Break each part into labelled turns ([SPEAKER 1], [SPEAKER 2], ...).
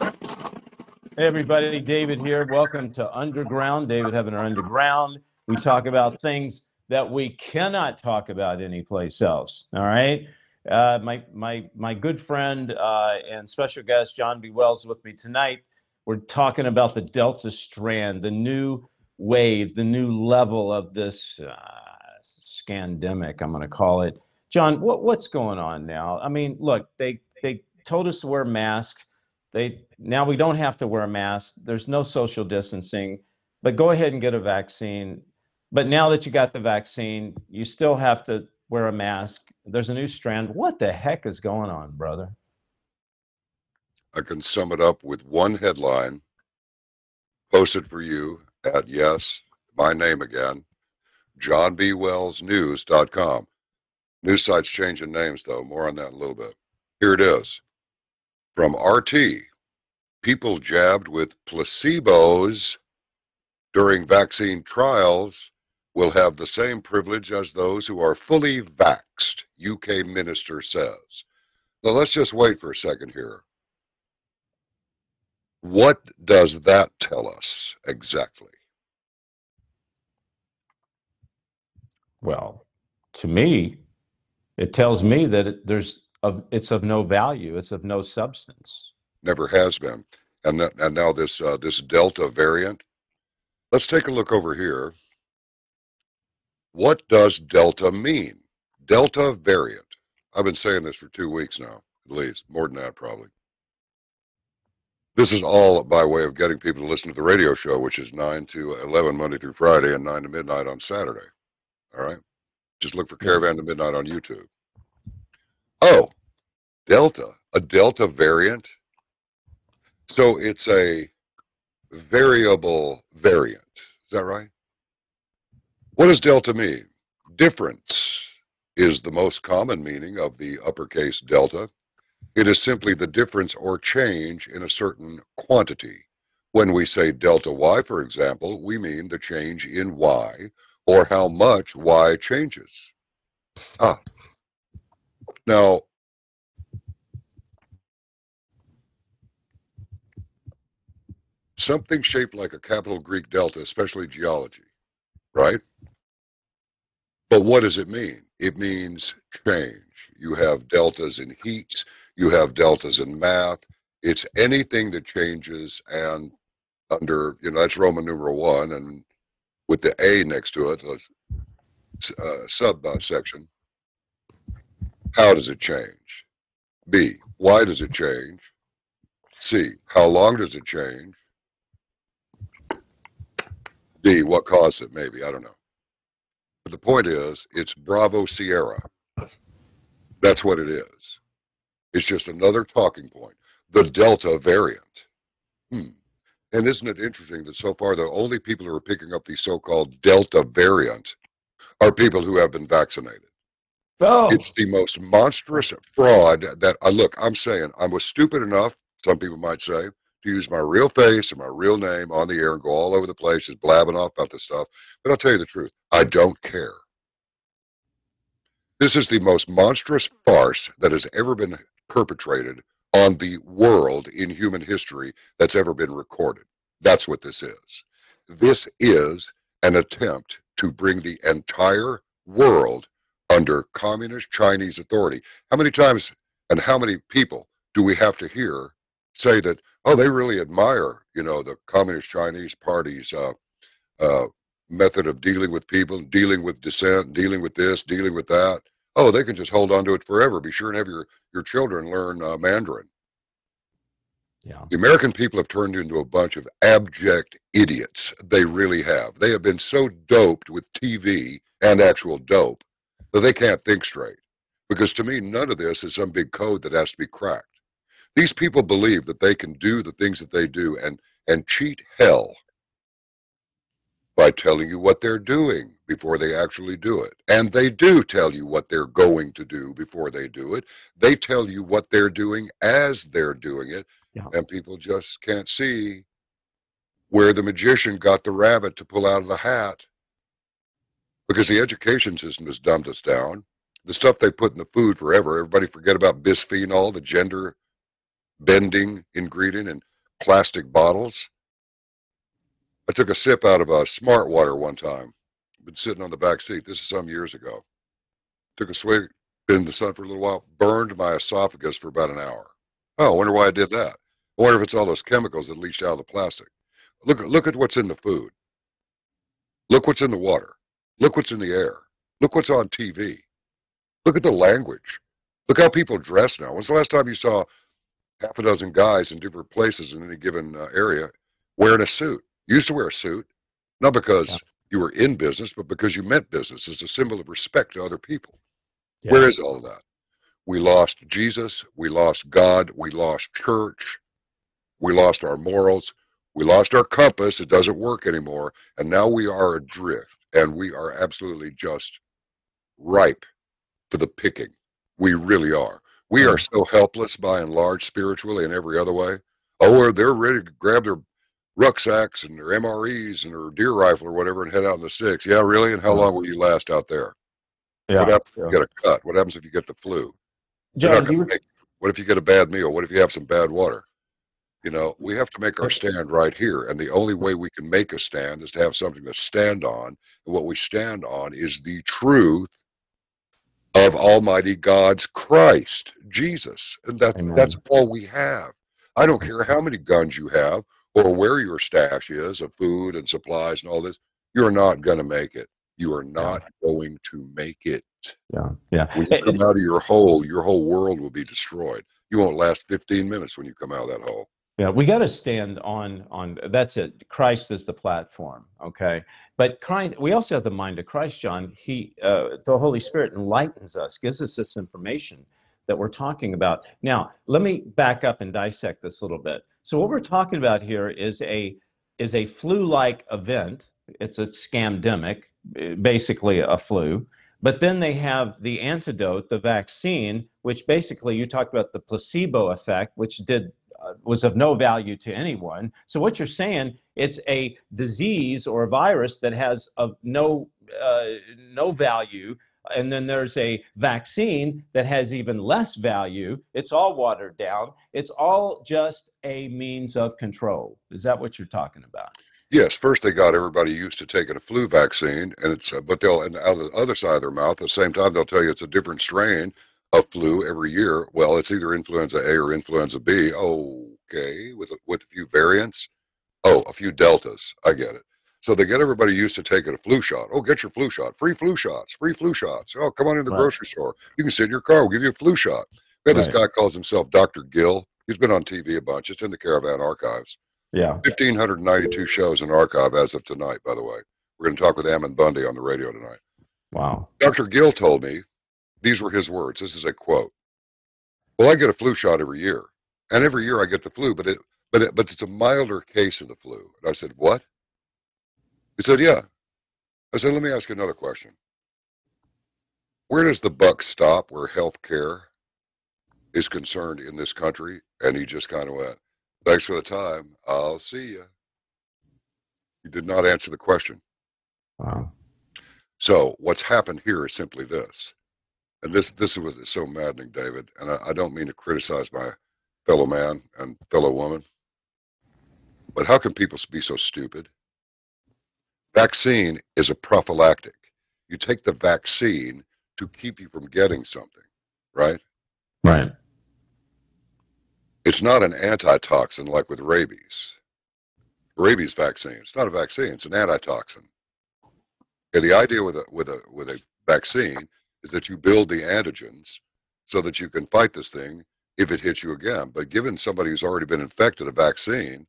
[SPEAKER 1] Hey, everybody, David here. Welcome to Underground. David Heavener Underground. We talk about things that we cannot talk about anyplace else. All right. Uh, my my my good friend uh, and special guest John B. Wells with me tonight. We're talking about the Delta strand, the new wave, the new level of this uh, scandemic. I'm going to call it. John, what what's going on now? I mean, look, they they told us to wear masks. They now we don't have to wear a mask. There's no social distancing, but go ahead and get a vaccine. But now that you got the vaccine, you still have to wear a mask. There's a new strand. What the heck is going on, brother?
[SPEAKER 2] I can sum it up with one headline posted for you at yes, my name again, johnbwellsnews.com. News sites changing names though. More on that in a little bit. Here it is. From RT, people jabbed with placebos during vaccine trials will have the same privilege as those who are fully vaxed, UK minister says. Now let's just wait for a second here. What does that tell us exactly?
[SPEAKER 1] Well, to me, it tells me that it, there's of it's of no value. It's of no substance.
[SPEAKER 2] Never has been, and that, and now this uh, this Delta variant. Let's take a look over here. What does Delta mean? Delta variant. I've been saying this for two weeks now, at least more than that, probably. This is all by way of getting people to listen to the radio show, which is 9 to 11 Monday through Friday and 9 to midnight on Saturday. All right. Just look for Caravan to Midnight on YouTube. Oh, Delta, a Delta variant. So it's a variable variant. Is that right? What does Delta mean? Difference is the most common meaning of the uppercase Delta. It is simply the difference or change in a certain quantity. When we say delta y, for example, we mean the change in y or how much y changes. Ah. Now, something shaped like a capital Greek delta, especially geology, right? But what does it mean? It means change. You have deltas in heat, you have deltas in math. It's anything that changes and under, you know, that's Roman numeral one and with the A next to it, uh, subsection. How does it change? B, why does it change? C, how long does it change? D, what caused it? Maybe, I don't know. But the point is, it's Bravo Sierra. That's what it is. It's just another talking point. The Delta variant. Hmm. And isn't it interesting that so far the only people who are picking up the so-called Delta variant are people who have been vaccinated?
[SPEAKER 1] Oh.
[SPEAKER 2] It's the most monstrous fraud that I uh, look, I'm saying I was stupid enough, some people might say, to use my real face and my real name on the air and go all over the place just blabbing off about this stuff. But I'll tell you the truth, I don't care. This is the most monstrous farce that has ever been perpetrated on the world in human history that's ever been recorded. That's what this is. This is an attempt to bring the entire world under communist Chinese authority. How many times and how many people do we have to hear say that, oh, they really admire, you know, the communist Chinese party's uh, uh, method of dealing with people, dealing with dissent, dealing with this, dealing with that oh, they can just hold on to it forever. Be sure and have your, your children learn uh, Mandarin.
[SPEAKER 1] Yeah.
[SPEAKER 2] The American people have turned into a bunch of abject idiots. They really have. They have been so doped with TV and actual dope that they can't think straight. Because to me, none of this is some big code that has to be cracked. These people believe that they can do the things that they do and, and cheat hell by telling you what they're doing before they actually do it. And they do tell you what they're going to do before they do it. They tell you what they're doing as they're doing it.
[SPEAKER 1] Yeah.
[SPEAKER 2] And people just can't see where the magician got the rabbit to pull out of the hat. Because the education system has dumbed us down. The stuff they put in the food forever, everybody forget about bisphenol, the gender bending ingredient in plastic bottles. I took a sip out of a smart water one time. Been sitting on the back seat. This is some years ago. Took a swig, been in the sun for a little while, burned my esophagus for about an hour. Oh, I wonder why I did that. I wonder if it's all those chemicals that leached out of the plastic. Look, look at what's in the food. Look what's in the water. Look what's in the air. Look what's on TV. Look at the language. Look how people dress now. When's the last time you saw half a dozen guys in different places in any given uh, area wearing a suit? You used to wear a suit, not because
[SPEAKER 1] Yeah.
[SPEAKER 2] you were in business, but because you meant business as a symbol of respect to other people.
[SPEAKER 1] Yeah.
[SPEAKER 2] Where is all of that? We lost Jesus. We lost God. We lost church. We lost our morals. We lost our compass. It doesn't work anymore. And now we are adrift and we are absolutely just ripe for the picking. We really are. We are mm. so helpless by and large, spiritually and every other way. Oh, they're ready to grab their rucksacks and their MREs and their deer rifle or whatever and head out in the sticks. Yeah, really? And how
[SPEAKER 1] mm.
[SPEAKER 2] long will you last out there?
[SPEAKER 1] yeah.
[SPEAKER 2] What happens if you get a cut? What happens if you get the flu?
[SPEAKER 1] John, you were,
[SPEAKER 2] make- what if you get a bad meal? What if you have some bad water? You know, we have to make our stand right here. And the only way we can make a stand is to have something to stand on. And what we stand on is the truth of Almighty God's Christ, Jesus. And that,
[SPEAKER 1] Amen.
[SPEAKER 2] that's all we have. I don't care how many guns you have or where your stash is of food and supplies and all this. You're not going to make it. You are not going to make it.
[SPEAKER 1] yeah, yeah.
[SPEAKER 2] When you come out of your hole, your whole world will be destroyed. You won't last 15 minutes when you come out of that hole.
[SPEAKER 1] Yeah, we got to stand on on that's it. Christ is the platform, okay? But Christ, we also have the mind of Christ, John. He, uh, the Holy Spirit, enlightens us, gives us this information that we're talking about. Now, let me back up and dissect this a little bit. So, what we're talking about here is a is a flu-like event. It's a scamdemic, eh, basically a flu. But then they have the antidote, the vaccine, which basically you talked about the placebo effect, which did was of no value to anyone. So what you're saying, it's a disease or a virus that has of no uh, no value, and then there's a vaccine that has even less value. It's all watered down. It's all just a means of control. Is that what you're talking about?
[SPEAKER 2] Yes, first they got everybody used to taking a flu vaccine, and it's uh, but they'll and out of the other side of their mouth at the same time they'll tell you it's a different strain of flu every year. Well, it's either influenza A or influenza B. Okay, with a, with a few variants. Oh, a few deltas. I get it. So they get everybody used to taking a flu shot. Oh, get your flu shot. Free flu shots. Free flu shots. Oh, come on in the
[SPEAKER 1] Right.
[SPEAKER 2] grocery store. You can sit in your car. We'll give you a flu shot. We have this guy calls himself Dr. Gill. He's been on TV a bunch. It's in the Caravan archives.
[SPEAKER 1] Yeah.
[SPEAKER 2] 1,592 shows in archive as of tonight, by the way. We're going to talk with Ammon Bundy on the radio tonight.
[SPEAKER 1] Wow.
[SPEAKER 2] Dr. Gill told me, these were his words. This is a quote. Well, I get a flu shot every year. And every year I get the flu, but it, but it, but it's a milder case of the flu. And I said, what? He said, yeah. I said, let me ask you another question. Where does the buck stop where health care is concerned in this country? And he just kind of went, thanks for the time. I'll see you. He did not answer the question.
[SPEAKER 1] Wow.
[SPEAKER 2] So what's happened here is simply this, and this this is what is so maddening, David. And I, I don't mean to criticize my fellow man and fellow woman, but how can people be so stupid? Vaccine is a prophylactic. You take the vaccine to keep you from getting something, right?
[SPEAKER 1] Right.
[SPEAKER 2] It's not an antitoxin like with rabies. Rabies vaccine. It's not a vaccine. It's an antitoxin. Okay, the idea with a with a with a vaccine is that you build the antigens so that you can fight this thing if it hits you again. But given somebody who's already been infected a vaccine,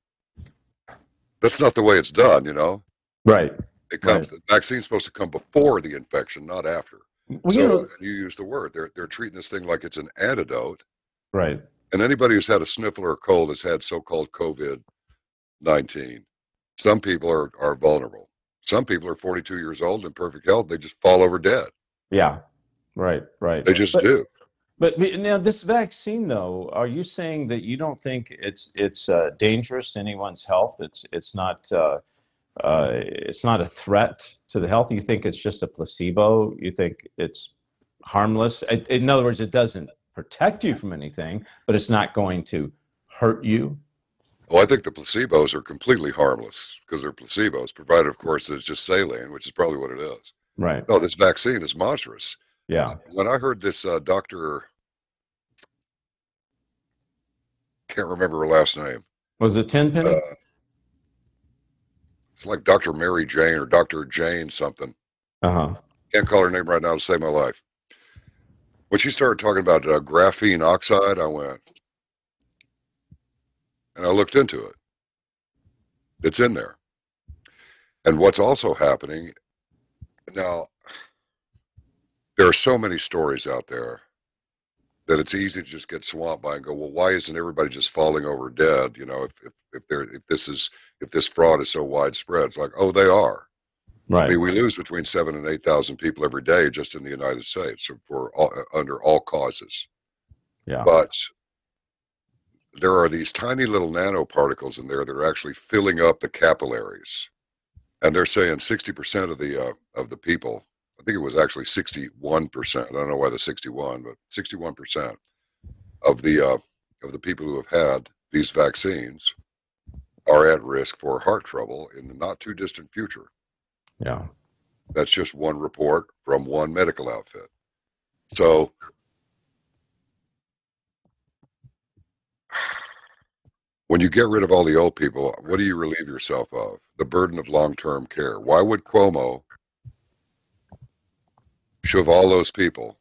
[SPEAKER 2] that's not the way it's done. You know,
[SPEAKER 1] Right.
[SPEAKER 2] it comes. The vaccine's supposed to come before the infection, not after.
[SPEAKER 1] Well,
[SPEAKER 2] so
[SPEAKER 1] you know,
[SPEAKER 2] and you use the word. They're they're treating this thing like it's an antidote.
[SPEAKER 1] right.
[SPEAKER 2] And anybody who's had a sniffle or a cold has had so-called COVID nineteen. Some people are are vulnerable. Some people are 42 years old in perfect health. They just fall over dead.
[SPEAKER 1] Yeah. Right. Right.
[SPEAKER 2] They just
[SPEAKER 1] But-
[SPEAKER 2] do.
[SPEAKER 1] But now this vaccine, though, are you saying that you don't think it's it's uh, dangerous to anyone's health? It's it's not uh, uh, it's not a threat to the health. You think it's just a placebo? You think it's harmless? In in other words, it doesn't protect you from anything, but it's not going to hurt you?
[SPEAKER 2] Well, I think the placebos are completely harmless because they're placebos, provided, of course, that it's just saline, which is probably what it is.
[SPEAKER 1] Right.
[SPEAKER 2] No, this vaccine is monstrous.
[SPEAKER 1] Yeah.
[SPEAKER 2] When I heard this uh, doctor, can't remember her last name.
[SPEAKER 1] Was it Tenpenny?
[SPEAKER 2] Uh, it's like Dr. Mary Jane or Dr. Jane something.
[SPEAKER 1] Uh huh.
[SPEAKER 2] Can't call her name right now to save my life. When she started talking about uh, graphene oxide, I went and I looked into it. It's in there. And what's also happening now, there are so many stories out there that it's easy to just get swamped by and go, well, why isn't everybody just falling over dead? You know, if if if there if this is if this fraud is so widespread, it's like, oh, they are. I
[SPEAKER 1] Right.
[SPEAKER 2] mean, we lose between seven and eight thousand people every day just in the United States for all, under all causes.
[SPEAKER 1] Yeah.
[SPEAKER 2] But there are these tiny little nanoparticles in there that are actually filling up the capillaries, and they're saying sixty percent of the uh, of the people. I think it was actually sixty-one percent. I don't know why the sixty-one, but sixty-one percent of the uh, of the people who have had these vaccines are at risk for heart trouble in the not too distant future.
[SPEAKER 1] Yeah.
[SPEAKER 2] That's just one report from one medical outfit. So when you get rid of all the old people, what do you relieve yourself of? The burden of long-term care. Why would Cuomo shove all those people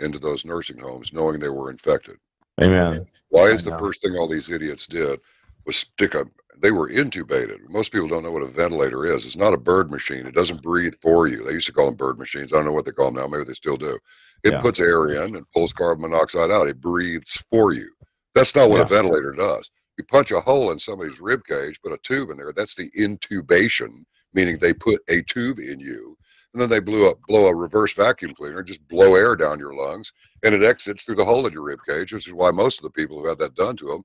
[SPEAKER 2] into those nursing homes knowing they were infected?
[SPEAKER 1] Amen.
[SPEAKER 2] Why is the first thing all these idiots did was stick a they were intubated. Most people don't know what a ventilator is. It's not a bird machine. It doesn't breathe for you. They used to call them bird machines. I don't know what they call them now. Maybe they still do. It
[SPEAKER 1] Yeah.
[SPEAKER 2] puts air in and pulls carbon monoxide out. It breathes for you. That's not what a ventilator does. You punch a hole in somebody's rib cage, put a tube in there. That's the intubation, meaning they put a tube in you, and then they blew up, blow a reverse vacuum cleaner, just blow air down your lungs, and it exits through the hole in your rib cage, which is why most of the people who had that done to them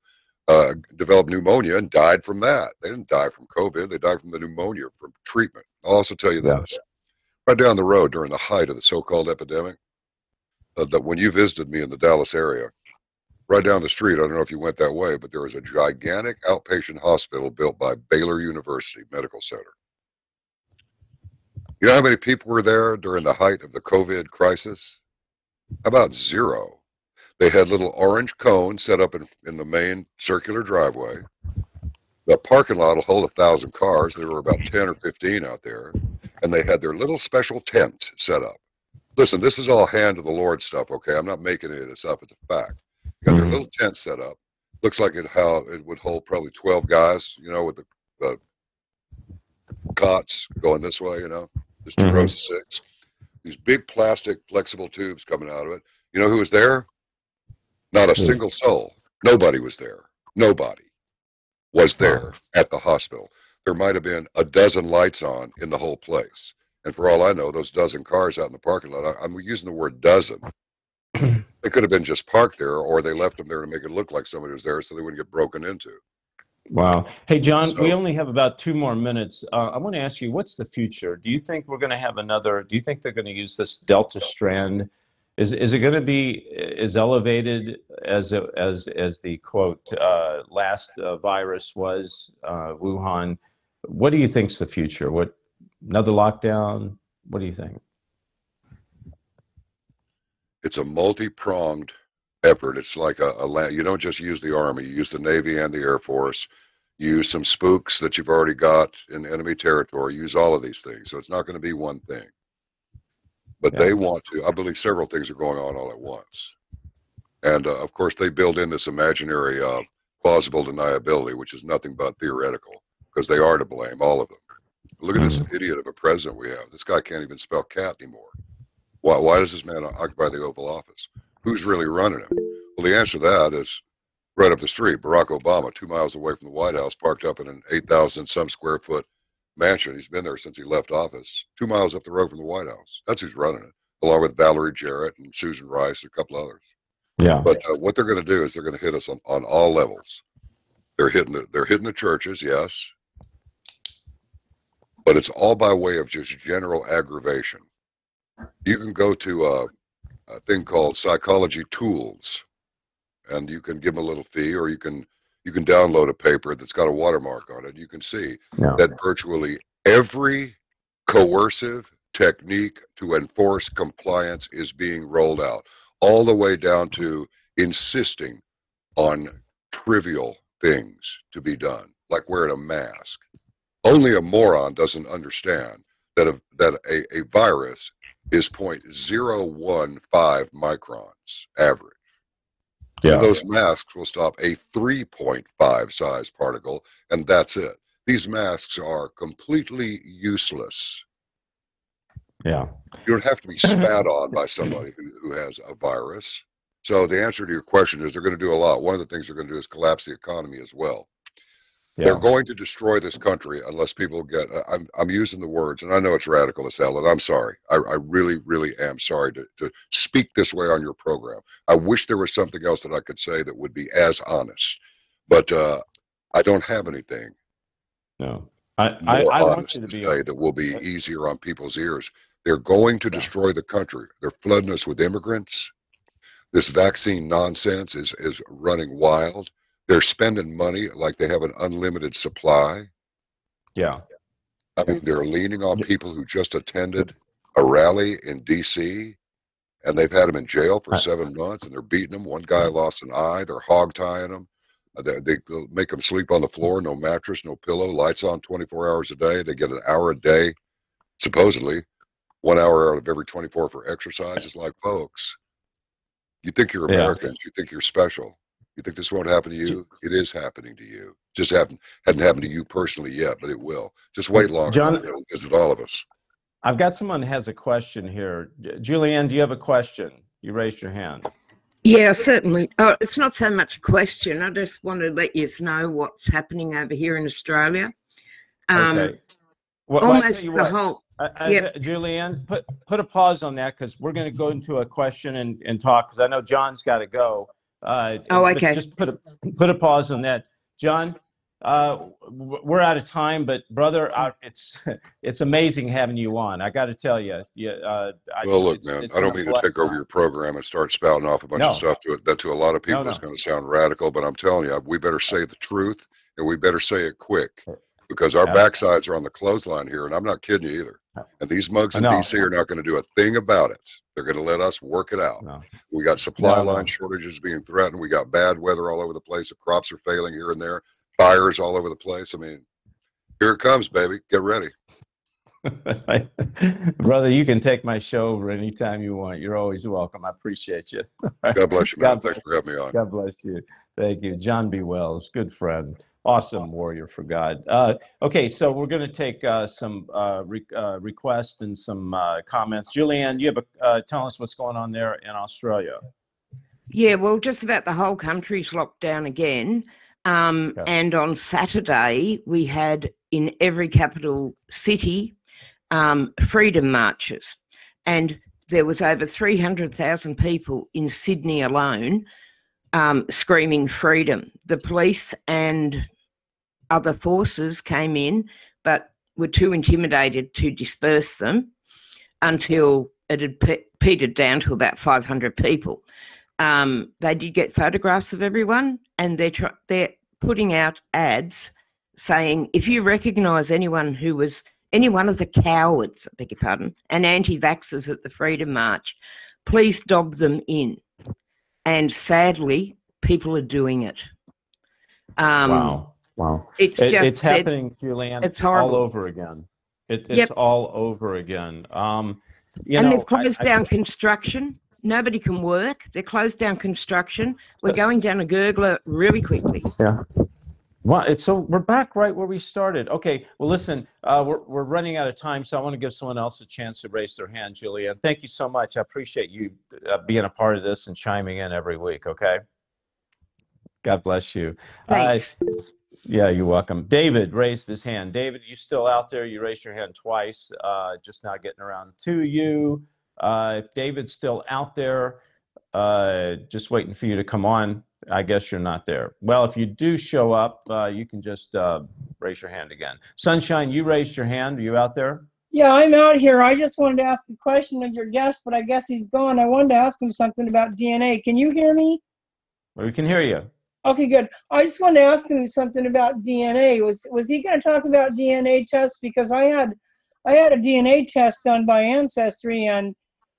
[SPEAKER 2] uh, developed pneumonia and died from that. They didn't die from COVID; they died from the pneumonia from treatment. I'll also tell you
[SPEAKER 1] Yeah.
[SPEAKER 2] this: right down the road during the height of the so-called epidemic, uh, that when you visited me in the Dallas area, right down the street, I don't know if you went that way, but there was a gigantic outpatient hospital built by Baylor University Medical Center. You know how many people were there during the height of the COVID crisis? About zero. They had little orange cones set up in, in the main circular driveway. The parking lot will hold a thousand cars. There were about 10 or 15 out there. And they had their little special tent set up. Listen, this is all hand of the Lord stuff, okay? I'm not making any of this up. It's a fact. Got their
[SPEAKER 1] Mhm.
[SPEAKER 2] little tent set up. Looks like it how it would hold probably 12 guys, you know, with the, the cots going this way, you know, just 2
[SPEAKER 1] Mhm.
[SPEAKER 2] rows of six. These big plastic flexible tubes coming out of it. You know who was there? Not a single soul. Nobody was there. Nobody was there at the hospital. There might have been a dozen lights on in the whole place. And for all I know, those dozen cars out in the parking lot, I, am using the word dozen. They could have been just parked there, or they left them there to make it look like somebody was there so they wouldn't get broken into.
[SPEAKER 1] Wow. Hey, John, we only have about two more minutes. Uh, I want to ask you, what's the future? Do you think we're going to have another? Do you think they're going to use this Delta strand? Is is it going to be as elevated as as as the quote uh, last uh, virus was uh, Wuhan? What do you think's the future? What another lockdown? What do you think?
[SPEAKER 2] It's a multi-pronged effort. It's like a, a land. You don't just use the army. You use the navy and the air force. You use some spooks that you've already got in enemy territory. Use all of these things. So it's not going to be one thing. But
[SPEAKER 1] Yeah.
[SPEAKER 2] they want to. I believe several things are going on all at once. And uh, of course, they build in this imaginary uh, plausible deniability, which is nothing but theoretical, because they are to blame, all of them. Look at this idiot of a president we have. This guy can't even spell cat anymore. Why, why does this man occupy the Oval Office? Who's really running him? Well, the answer to that is right up the street. Barack Obama, two miles away from the White House, parked up in an 8,000 some square foot mansion. He's been there since he left office, two miles up the road from the White House. That's who's running it, along with Valerie Jarrett and Susan Rice and a couple others.
[SPEAKER 1] Yeah.
[SPEAKER 2] But uh, what they're going to do is they're going to hit us on, on all levels. They're hitting the, they're hitting the churches, yes, but it's all by way of just general aggravation. You can go to a, a thing called Psychology Tools, and you can give them a little fee, or you can You can download a paper that's got a watermark on it. You can see
[SPEAKER 1] No.
[SPEAKER 2] that virtually every coercive technique to enforce compliance is being rolled out, all the way down to insisting on trivial things to be done, like wearing a mask. Only a moron doesn't understand that a, that a, a virus is 0.015 microns average.
[SPEAKER 1] Yeah.
[SPEAKER 2] And those masks will stop a 3.5 size particle, and that's it. These masks are completely useless.
[SPEAKER 1] Yeah.
[SPEAKER 2] You don't have to be spat on by somebody who, who has a virus. So the answer to your question is they're going to do a lot. One of the things they're going to do is collapse the economy as well. They're going to destroy this country unless people get. I'm I'm using the words, and I know it's radical as hell, and I'm sorry. I, I really, really am sorry to, to speak this way on your program. I wish there was something else that I could say that would be as honest, but uh, I don't have anything
[SPEAKER 1] No. I, I,
[SPEAKER 2] more
[SPEAKER 1] I want
[SPEAKER 2] honest
[SPEAKER 1] you
[SPEAKER 2] to
[SPEAKER 1] to be.
[SPEAKER 2] say that will be easier on people's ears. They're going to
[SPEAKER 1] Yeah.
[SPEAKER 2] destroy the country. They're flooding us with immigrants. This vaccine nonsense is is running wild. They're spending money like they have an unlimited supply.
[SPEAKER 1] Yeah.
[SPEAKER 2] I mean, they're leaning on people who just attended a rally in D.C. and they've had them in jail for seven months, and they're beating them. One guy lost an eye. They're hog tying them. Uh, They, they make them sleep on the floor, no mattress, no pillow, lights on 24 hours a day. They get an hour a day, supposedly, one hour out of every 24 for exercise. It's like, folks, you think you're
[SPEAKER 1] Yeah.
[SPEAKER 2] Americans, you think you're special. You think this won't happen to you? It is happening to you. Just haven't hadn't happened to you personally yet, but it will. Just wait long
[SPEAKER 1] John-
[SPEAKER 2] enough. It'll visit all of us.
[SPEAKER 1] I've got someone who has a question here. Julianne, do you have a question? You raised your hand.
[SPEAKER 3] Yeah, certainly. Oh, it's not so much a question. I just want to let you know what's happening over here in Australia. Um,
[SPEAKER 1] Okay. Well, well, I tell
[SPEAKER 3] almost
[SPEAKER 1] you
[SPEAKER 3] the
[SPEAKER 1] what,
[SPEAKER 3] whole.
[SPEAKER 1] I- I-
[SPEAKER 3] Yep.
[SPEAKER 1] Julianne, put put a pause on that because we're going to go into a question and, and talk because I know John's got to go. Uh,
[SPEAKER 3] Oh,
[SPEAKER 1] but
[SPEAKER 3] okay.
[SPEAKER 1] Just put a put a pause on that, John. Uh, we're out of time, but brother, I, it's it's amazing having you on. I got to tell you, yeah. Uh, I,
[SPEAKER 2] Well, look,
[SPEAKER 1] it's-
[SPEAKER 2] man,
[SPEAKER 1] it's
[SPEAKER 2] I don't
[SPEAKER 1] been
[SPEAKER 2] mean to take over your program and start spouting off a bunch
[SPEAKER 1] No.
[SPEAKER 2] of stuff to it. That to a lot of people
[SPEAKER 1] No,
[SPEAKER 2] is going to sound radical, but I'm telling you, we better say the truth and we better say it quick because our
[SPEAKER 1] Absolutely.
[SPEAKER 2] backsides are on the clothesline here, and I'm not kidding you either. And these mugs in. DC are not going to do a thing about it. They're going to let us work it out.
[SPEAKER 1] No.
[SPEAKER 2] We got supply
[SPEAKER 1] No,
[SPEAKER 2] line shortages being threatened. We got bad weather all over the place. The crops are failing here and there. Fires all over the place. I mean, here it comes, baby. Get ready.
[SPEAKER 1] Brother, you can take my show over anytime you want. You're always welcome. I appreciate you.
[SPEAKER 2] God bless you, man.
[SPEAKER 1] God
[SPEAKER 2] Thanks for having me on.
[SPEAKER 1] God bless you. Thank you. John B. Wells, good friend, awesome warrior for God. Uh, okay, so we're going to take uh, some uh, re- uh, requests and some uh, comments. Julianne, you have a, uh, tell us what's going on there in Australia.
[SPEAKER 3] Yeah, well, just about the whole country's locked down again. Um,
[SPEAKER 1] Yeah.
[SPEAKER 3] And on Saturday, we had in every capital city um, freedom marches. And there was over 300,000 people in Sydney alone um, screaming freedom. The police and other forces came in, but were too intimidated to disperse them until it had pe- petered down to about 500 people. Um, they did get photographs of everyone, and they're tr- they're putting out ads saying if you recognise anyone who was any one of the cowards, I beg your pardon, and anti-vaxxers at the Freedom March, please dob them in. And sadly, people are doing it. Um,
[SPEAKER 1] wow. Wow.
[SPEAKER 3] It's
[SPEAKER 1] It,
[SPEAKER 3] just
[SPEAKER 1] it's
[SPEAKER 3] that-
[SPEAKER 1] happening, Julianne,
[SPEAKER 3] it's
[SPEAKER 1] all over again. It, it's
[SPEAKER 3] Yep.
[SPEAKER 1] all over again. Um, you
[SPEAKER 3] and
[SPEAKER 1] know,
[SPEAKER 3] they've closed
[SPEAKER 1] I- I-
[SPEAKER 3] down construction. Nobody can work. They're closed down construction. We're
[SPEAKER 1] That's-
[SPEAKER 3] going down a gurgler really quickly.
[SPEAKER 1] Yeah. Well, it's so we're back right where we started. Okay. Well, listen, uh, we're we're running out of time, so I want to give someone else a chance to raise their hand, Julia. Thank you so much. I appreciate you uh, being a part of this and chiming in every week. Okay. God bless you. Uh,
[SPEAKER 3] Thanks.
[SPEAKER 1] Yeah, you're welcome. David raised his hand. David, you still out there? You raised your hand twice. Uh, just not getting around to you. Uh, if David's still out there, uh, just waiting for you to come on. I guess you're not there. Well, if you do show up, uh, you can just uh, raise your hand again. Sunshine, you raised your hand. Are you out there?
[SPEAKER 4] Yeah, I'm out here. I just wanted to ask a question of your guest, but I guess he's gone. I wanted to ask him something about DNA. Can you hear me?
[SPEAKER 1] We can hear you.
[SPEAKER 4] Okay, good. I just wanted to ask him something about DNA. Was was he going to talk about DNA tests? Because I had I had a DNA test done by Ancestry and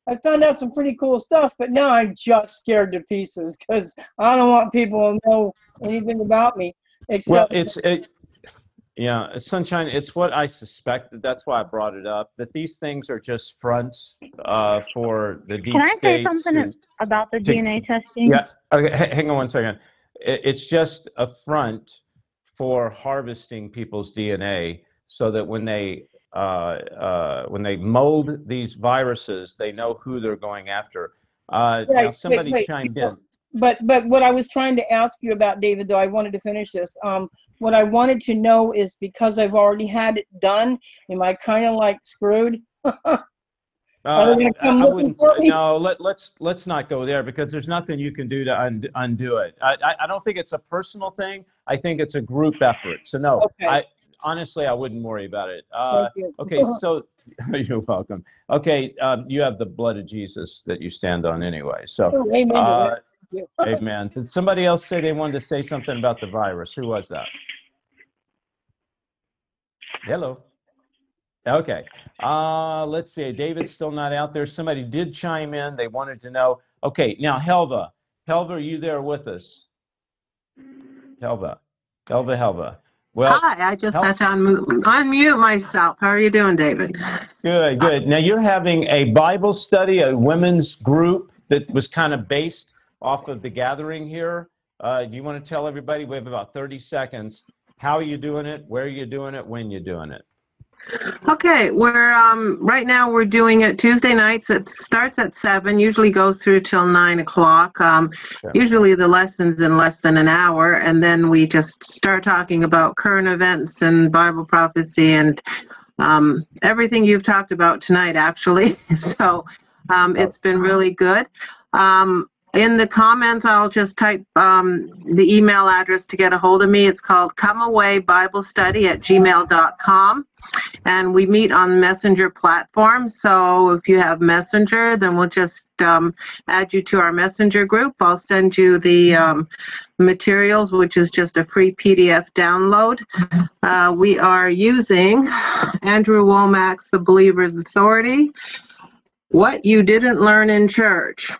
[SPEAKER 4] I found out some pretty cool stuff. But now I'm just scared to pieces because I don't want people to know anything about me Except Well,
[SPEAKER 1] it's it, yeah, sunshine. It's what I suspected. That's why I brought it up. That these things are just fronts uh, for the deep
[SPEAKER 5] Can I say something
[SPEAKER 1] to-
[SPEAKER 5] about the
[SPEAKER 1] to-
[SPEAKER 5] DNA testing?
[SPEAKER 1] Yeah. Okay. h- Hang on one second. It, it's just a front for harvesting people's DNA, so that when they uh, uh, when they mold these viruses, they know who they're going after. Uh,
[SPEAKER 4] Right,
[SPEAKER 1] now
[SPEAKER 4] wait,
[SPEAKER 1] somebody
[SPEAKER 4] wait.
[SPEAKER 1] chimed in.
[SPEAKER 4] but but what I was trying to ask you about, David, though I wanted to finish this. Um, what I wanted to know is because I've already had it done, am I kind of like screwed?
[SPEAKER 1] Uh, I
[SPEAKER 4] come
[SPEAKER 1] I
[SPEAKER 4] looking
[SPEAKER 1] wouldn't. No, let, let's let's not go there because there's nothing you can do to und, undo it. I, I, I don't think it's a personal thing. I think it's a group effort. So no,
[SPEAKER 4] Okay.
[SPEAKER 1] I honestly I wouldn't worry about it. Uh, okay, so you're welcome. Okay, um, you have the blood of Jesus that you stand on anyway. So,
[SPEAKER 4] Oh, amen
[SPEAKER 1] uh,
[SPEAKER 4] that. Thank you.
[SPEAKER 1] amen. Did somebody else say they wanted to say something about the virus? Who was that? Hello. Okay. Uh, let's see. David's still not out there. Somebody did chime in. They wanted to know. Okay. Now, Helva. Helva, are you there with us? Helva. Helva, Helva. Well,
[SPEAKER 6] Hi, I just
[SPEAKER 1] help-
[SPEAKER 6] had to unmute, unmute myself. How are you doing, David?
[SPEAKER 1] good, good. Now, you're having a Bible study, a women's group that was kind of based off of the gathering here. Uh, do you want to tell everybody? We have about 30 seconds. How are you doing it? Where are you doing it? When you're doing it?
[SPEAKER 6] Okay, we're um right now we're doing it Tuesday nights. It starts at seven, usually goes through till nine o'clock. Um, usually the lessons in less than an hour, and then we just start talking about current events and Bible prophecy and um, everything you've talked about tonight, actually. So um, it's been really good. Um, in the comments, I'll just type um, the email address to get a hold of me. It's called Come Away Bible Study at gmail.com. And we meet on Messenger platform. So if you have Messenger, then we'll just um, add you to our Messenger group. I'll send you the um, materials, which is just a free PDF download. Uh, we are using Andrew Wommack's The Believer's Authority. What you didn't learn in church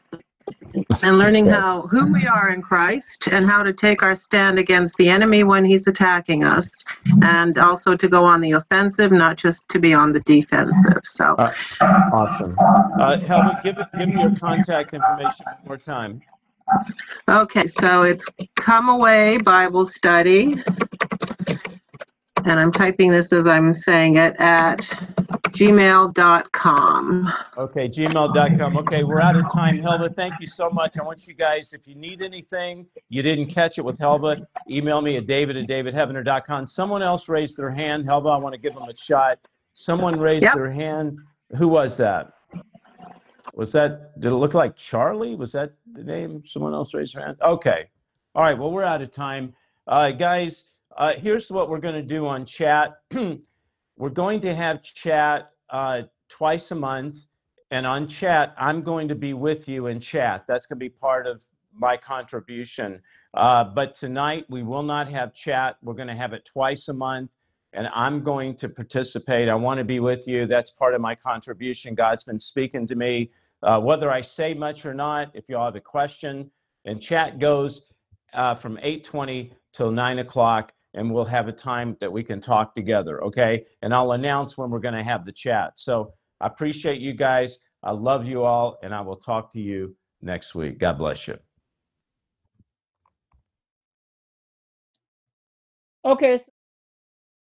[SPEAKER 6] and learning how who we are in Christ and how to take our stand against the enemy when he's attacking us and also to go on the offensive not just to be on the defensive so
[SPEAKER 1] Awesome. Uh, Helva, give, give me your contact information one more time.
[SPEAKER 6] okay so it's come away bible study and i'm typing this as i'm saying it at gmail.com
[SPEAKER 1] Okay, gmail.com. Okay, we're out of time. Helva, thank you so much. I want you guys, if you need anything, you didn't catch it with Helva, email me at david at davidheavener.com. Someone else raised their hand. Helva, I want to give them a shot. Someone raised
[SPEAKER 6] Yep.
[SPEAKER 1] their hand. Who was that? Was that, did it look like Charlie? Was that the name? Someone else raised their hand? Okay. All right, well, we're out of time. Uh, guys, uh, here's what we're going to do on chat. we're going to have chat uh, twice a month. And on chat, I'm going to be with you in chat. That's going to be part of my contribution. Uh, but tonight, we will not have chat. We're going to have it twice a month. And I'm going to participate. I want to be with you. That's part of my contribution. God's been speaking to me, uh, whether I say much or not. If you all have a question, and chat goes uh, from 8:20 till 9 o'clock, and we'll have a time that we can talk together. Okay, and I'll announce when we're going to have the chat. So I appreciate you guys. I love you all, and I will talk to you next week. God bless you.
[SPEAKER 4] Okay,